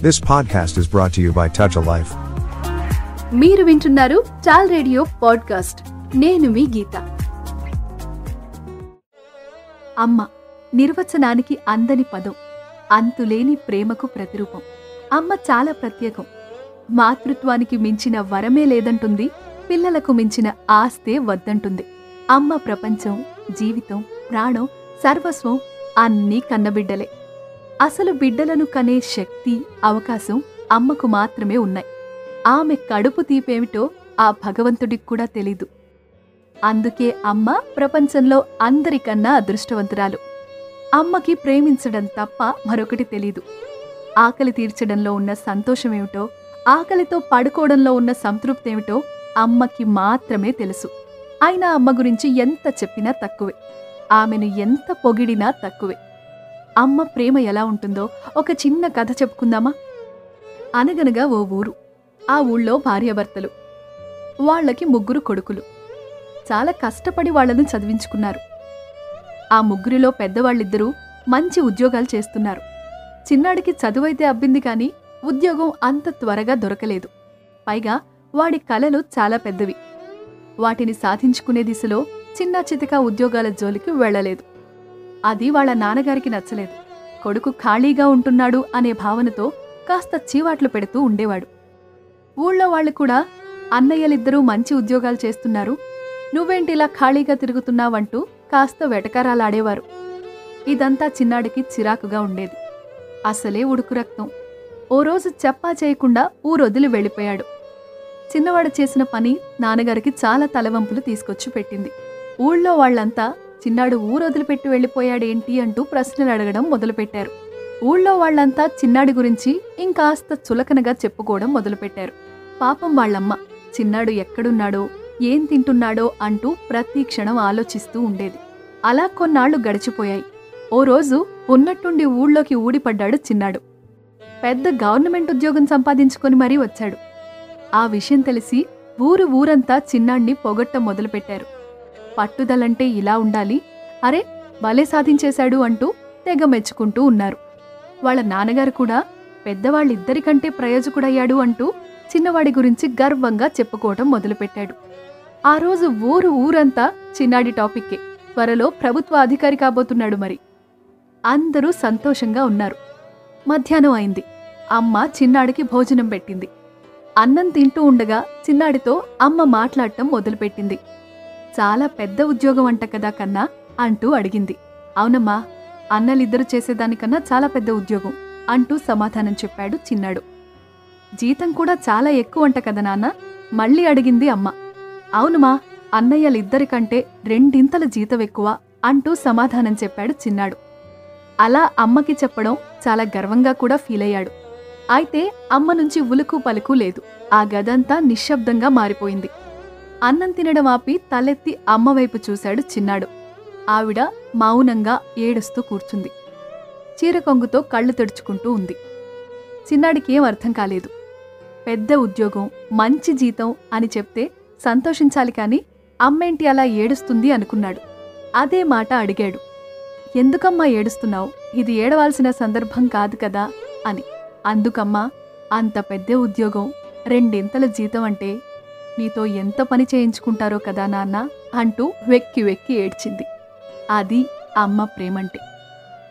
This podcast is brought to you by Touch a Life. మీరు వింటున్నారు చాల్ radio podcast నేను మీ గీత. అమ్మ నిర్వచనానికి అందని పదం అంతులేని ప్రేమకు ప్రతిరూపం. అమ్మ చాలా ప్రత్యేకం. మాతృత్వానికి మించిన వరమే లేదంటుంది పిల్లలకు మించిన ఆస్తే వద్దంటుంది. అమ్మ ప్రపంచం జీవితం ప్రాణం సర్వస్వం అన్నీ కన్నబిడ్డలే. అసలు బిడ్డలను కనే శక్తి అవకాశం అమ్మకు మాత్రమే ఉన్నాయి ఆమె కడుపు తీపేమిటో ఆ భగవంతుడికి కూడా తెలీదు. అందుకే అమ్మ ప్రపంచంలో అందరికన్నా అదృష్టవంతురాలు. అమ్మకి ప్రేమించడం తప్ప మరొకటి తెలీదు. ఆకలి తీర్చడంలో ఉన్న సంతోషమేమిటో ఆకలితో పడుకోవడంలో ఉన్న సంతృప్తి ఏమిటో అమ్మకి మాత్రమే తెలుసు. అయినా అమ్మ గురించి ఎంత చెప్పినా తక్కువే. ఆమెను ఎంత పొగిడినా తక్కువే. అమ్మ ప్రేమ ఎలా ఉంటుందో ఒక చిన్న కథ చెప్పుకుందామా? అనగనగా ఓ ఊరు. ఆ ఊళ్ళో భార్యాభర్తలు. వాళ్ళకి ముగ్గురు కొడుకులు. చాలా కష్టపడి వాళ్ళను చదివించుకున్నారు. ఆ ముగ్గురిలో పెద్దవాళ్ళిద్దరూ మంచి ఉద్యోగాలు చేస్తున్నారు. చిన్నాడికి చదువైతే అబ్బింది కానీ ఉద్యోగం అంత త్వరగా దొరకలేదు. పైగా వాడి కలలు చాలా పెద్దవి. వాటిని సాధించుకునే దిశలో చిన్న చితక ఉద్యోగాల జోలికి వెళ్ళలేదు. అది వాళ్ళ నాన్నగారికి నచ్చలేదు. కొడుకు ఖాళీగా ఉంటున్నాడు అనే భావనతో కాస్త చీవాట్లు పెడుతూ ఉండేవాడు. ఊళ్ళో వాళ్ళు కూడా అన్నయ్యలిద్దరూ మంచి ఉద్యోగాలు చేస్తున్నారు. నువ్వేంటి ఇలా ఖాళీగా తిరుగుతున్నావంటూ కాస్త వెటకారాలాడేవారు. ఇదంతా చిన్నాడికి చిరాకుగా ఉండేది. అసలే ఉడుకు రక్తం. ఓ రోజు చెప్పా చేయకుండా ఊరొదిలి వెళ్ళిపోయాడు. చిన్నవాడు చేసిన పని నాన్నగారికి చాలా తలవంపులు తీసుకొచ్చి పెట్టింది. ఊళ్ళో వాళ్ళంతా చిన్నాడు ఊరు వదిలిపెట్టి వెళ్ళిపోయాడేంటి అంటూ ప్రశ్నలు అడగడం మొదలుపెట్టారు. ఊళ్ళో వాళ్ళంతా చిన్నాడి గురించి ఇంకాస్త చులకనగా చెప్పుకోవడం మొదలుపెట్టారు. పాపం వాళ్ళమ్మ చిన్నాడు ఎక్కడున్నాడో ఏం తింటున్నాడో అంటూ ప్రతి క్షణం ఆలోచిస్తూ ఉండేది. అలా కొన్నాళ్ళు గడిచిపోయాయి. ఓ రోజు ఉన్నట్టుండి ఊళ్ళోకి ఊడిపడ్డాడు చిన్నాడు. పెద్ద గవర్నమెంట్ ఉద్యోగం సంపాదించుకొని మరీ వచ్చాడు. ఆ విషయం తెలిసి ఊరు ఊరంతా చిన్నాణ్ణి పొగట్టం మొదలుపెట్టారు. పట్టుదలంటే ఇలా ఉండాలి. అరే భలే సాధించేశాడు అంటూ తెగ మెచ్చుకుంటూ ఉన్నారు. వాళ్ళ నాన్నగారు కూడా పెద్దవాళ్ళిద్దరికంటే ప్రయోజకుడయ్యాడు అంటూ చిన్నవాడి గురించి గర్వంగా చెప్పుకోవటం మొదలుపెట్టాడు. ఆ రోజు ఊరు ఊరంతా చిన్నాడి టాపిక్కే. త్వరలో ప్రభుత్వ అధికారి కాబోతున్నాడు మరి. అందరూ సంతోషంగా ఉన్నారు. మధ్యాహ్నం అయింది. అమ్మ చిన్నాడికి భోజనం పెట్టింది. అన్నం తింటూ ఉండగా చిన్నాడితో అమ్మ మాట్లాడటం మొదలుపెట్టింది. చాలా పెద్ద ఉద్యోగం అంట కదా కన్నా అంటూ అడిగింది. అవునమ్మా అన్నలిద్దరు చేసేదానికన్నా చాలా పెద్ద ఉద్యోగం అంటూ సమాధానం చెప్పాడు చిన్నాడు. జీతం కూడా చాలా ఎక్కువ అంట కదా నాన్న మళ్ళీ అడిగింది అమ్మ. అవునుమా అన్నయ్యలిద్దరికంటే రెండింతల జీతం ఎక్కువ అంటూ సమాధానం చెప్పాడు చిన్నాడు. అలా అమ్మకి చెప్పడం చాలా గర్వంగా కూడా ఫీల్ అయ్యాడు అయితే అమ్మ నుంచి ఉలుకు పలుకు లేదు. ఆ గదంతా నిశ్శబ్దంగా మారిపోయింది. అన్నం తినడం ఆపి తలెత్తి అమ్మవైపు చూశాడు చిన్నాడు. ఆవిడ మౌనంగా ఏడుస్తూ కూర్చుంది. చీర కొంగుతో కళ్ళు తెడుచుకుంటూ ఉంది. చిన్నాడికి ఏం అర్థం కాలేదు. పెద్ద ఉద్యోగం మంచి జీతం అని చెప్తే సంతోషించాలి కాని అమ్మేంటి అలా ఏడుస్తుంది అనుకున్నాడు. అదే మాట అడిగాడు. ఎందుకమ్మా ఏడుస్తున్నావు? ఇది ఏడవాల్సిన సందర్భం కాదు కదా అని. అందుకమ్మా అంత పెద్ద ఉద్యోగం రెండింతల జీతం అంటే నీతో ఎంత పని చేయించుకుంటారో కదా నాన్న అంటూ వెక్కి వెక్కి ఏడ్చింది. అది అమ్మ ప్రేమంటే.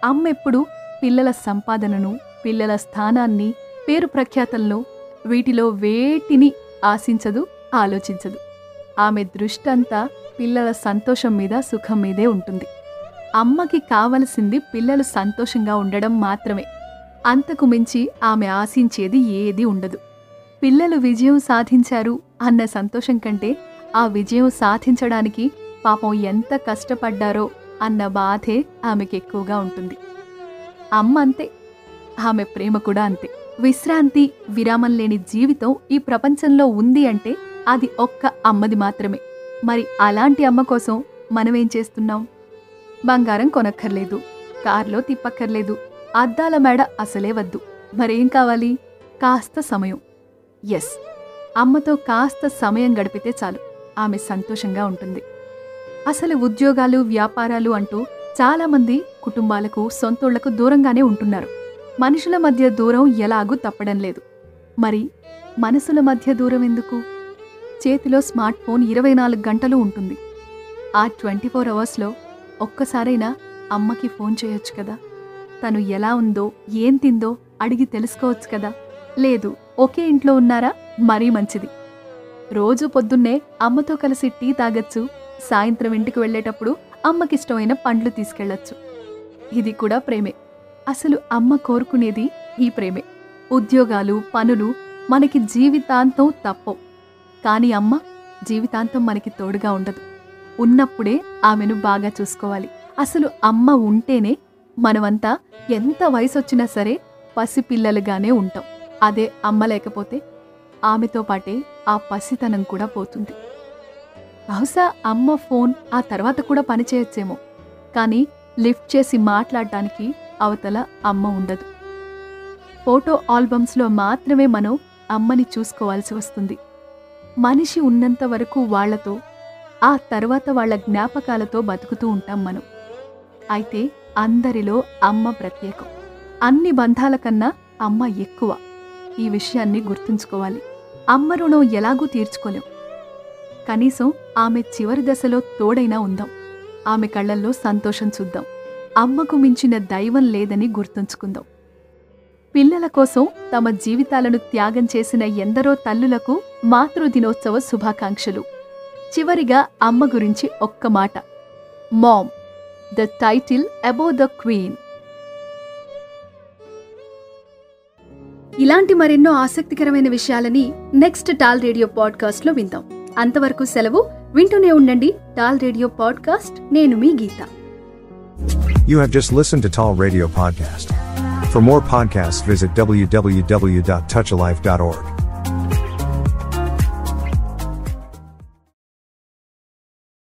అమ్మ ఎప్పుడు పిల్లల సంపాదనను పిల్లల స్థానాన్ని పేరు ప్రఖ్యాతలను వీటిలో వేటిని ఆశించదు ఆలోచించదు. ఆమె దృష్టంతా పిల్లల సంతోషం మీద సుఖం మీదే ఉంటుంది. అమ్మకి కావలసింది పిల్లలు సంతోషంగా ఉండడం మాత్రమే. అంతకు మించి ఆమె ఆశించేది ఏదీ ఉండదు. పిల్లలు విజయం సాధించారు అన్న సంతోషం కంటే ఆ విజయం సాధించడానికి పాపం ఎంత కష్టపడ్డారో అన్న బాధే ఆమెకి ఎక్కువగా ఉంటుంది. అమ్మ అంతే. ఆమె ప్రేమ కూడా అంతే. విశ్రాంతి విరామం లేని జీవితం ఈ ప్రపంచంలో ఉంది అంటే అది ఒక్క అమ్మది మాత్రమే. మరి అలాంటి అమ్మ కోసం మనమేం చేస్తున్నాం? బంగారం కొనక్కర్లేదు కార్లో తిప్పక్కర్లేదు అద్దాల మేడ అసలే వద్దు. మరేం కావాలి? కాస్త సమయం. ఎస్ అమ్మతో కాస్త సమయం గడిపితే చాలు. ఆమె సంతోషంగా ఉంటుంది. అసలు ఉద్యోగాలు వ్యాపారాలు అంటూ చాలామంది కుటుంబాలకు సొంతోళ్ళకు దూరంగానే ఉంటున్నారు. మనుషుల మధ్య దూరం ఎలాగూ తప్పడం లేదు. మరి మనసుల మధ్య దూరం ఎందుకు? చేతిలో స్మార్ట్ ఫోన్ ఇరవై నాలుగు గంటలు ఉంటుంది. ఆ ట్వంటీ ఫోర్ అవర్స్లో ఒక్కసారైనా అమ్మకి ఫోన్ చేయొచ్చు కదా? తను ఎలా ఉందో ఏం తిందో అడిగి తెలుసుకోవచ్చు కదా? లేదు. ఒకే ఇంట్లో ఉన్నారా? మరీ మంచిది. రోజు పొద్దున్నే అమ్మతో కలిసి టీ తాగొచ్చు సాయంత్రం ఇంటికి వెళ్ళేటప్పుడు అమ్మకిష్టమైన పండ్లు తీసుకెళ్ళొచ్చు. ఇది కూడా ప్రేమే. అసలు అమ్మ కోరుకునేది ఈ ప్రేమే. ఉద్యోగాలు పనులు మనకి జీవితాంతం తప్పవు. కానీ అమ్మ జీవితాంతం మనకి తోడుగా ఉండదు. ఉన్నప్పుడే ఆమెను బాగా చూసుకోవాలి. అసలు అమ్మ ఉంటేనే మనమంతా ఎంత వయసొచ్చినా సరే పసిపిల్లలుగానే ఉంటాం. అదే అమ్మ లేకపోతే ఆమెతో పాటే ఆ పసితనం కూడా పోతుంది. బహుశా అమ్మ ఫోన్ ఆ తర్వాత కూడా పనిచేయచ్చేమో కానీ లిఫ్ట్ చేసి మాట్లాడటానికి అవతల అమ్మ ఉండదు. ఫోటో ఆల్బమ్స్లో మాత్రమే మనం అమ్మని చూసుకోవాల్సి వస్తుంది. మనిషి ఉన్నంత వరకు వాళ్ళతో ఆ తర్వాత వాళ్ళ జ్ఞాపకాలతో బతుకుతూ ఉంటాం మనం. అయితే అందరిలో అమ్మ ప్రత్యేకం. అన్ని బంధాల కన్నా అమ్మ ఎక్కువ. ఈ విషయాన్ని గుర్తుంచుకోవాలి. అమ్మ రుణం ఎలాగూ తీర్చుకోలేం. కనీసం ఆమె చివరి దశలో తోడైనా ఉందాం. ఆమె కళ్ళల్లో సంతోషం చూద్దాం. అమ్మకు మించిన దైవం లేదని గుర్తుంచుకుందాం. పిల్లల కోసం తమ జీవితాలను త్యాగం చేసిన ఎందరో తల్లులకు మాతృదినోత్సవ శుభాకాంక్షలు. చివరిగా అమ్మ గురించి ఒక్క మాట. Mom. The title about the queen. ఇలాంటి మరెన్నో ఆసక్తికరమైన విషయాలని నెక్స్ట్ టాల్ రేడియో పాడ్కాస్ట్లో విందాం అంతవరకు సెలవు వింటూనే ఉండండి టాల్ రేడియో పాడ్కాస్ట్ నేను మీ గీత You have just listened to Tall Radio Podcast. For more podcasts, visit www.touchalife.org.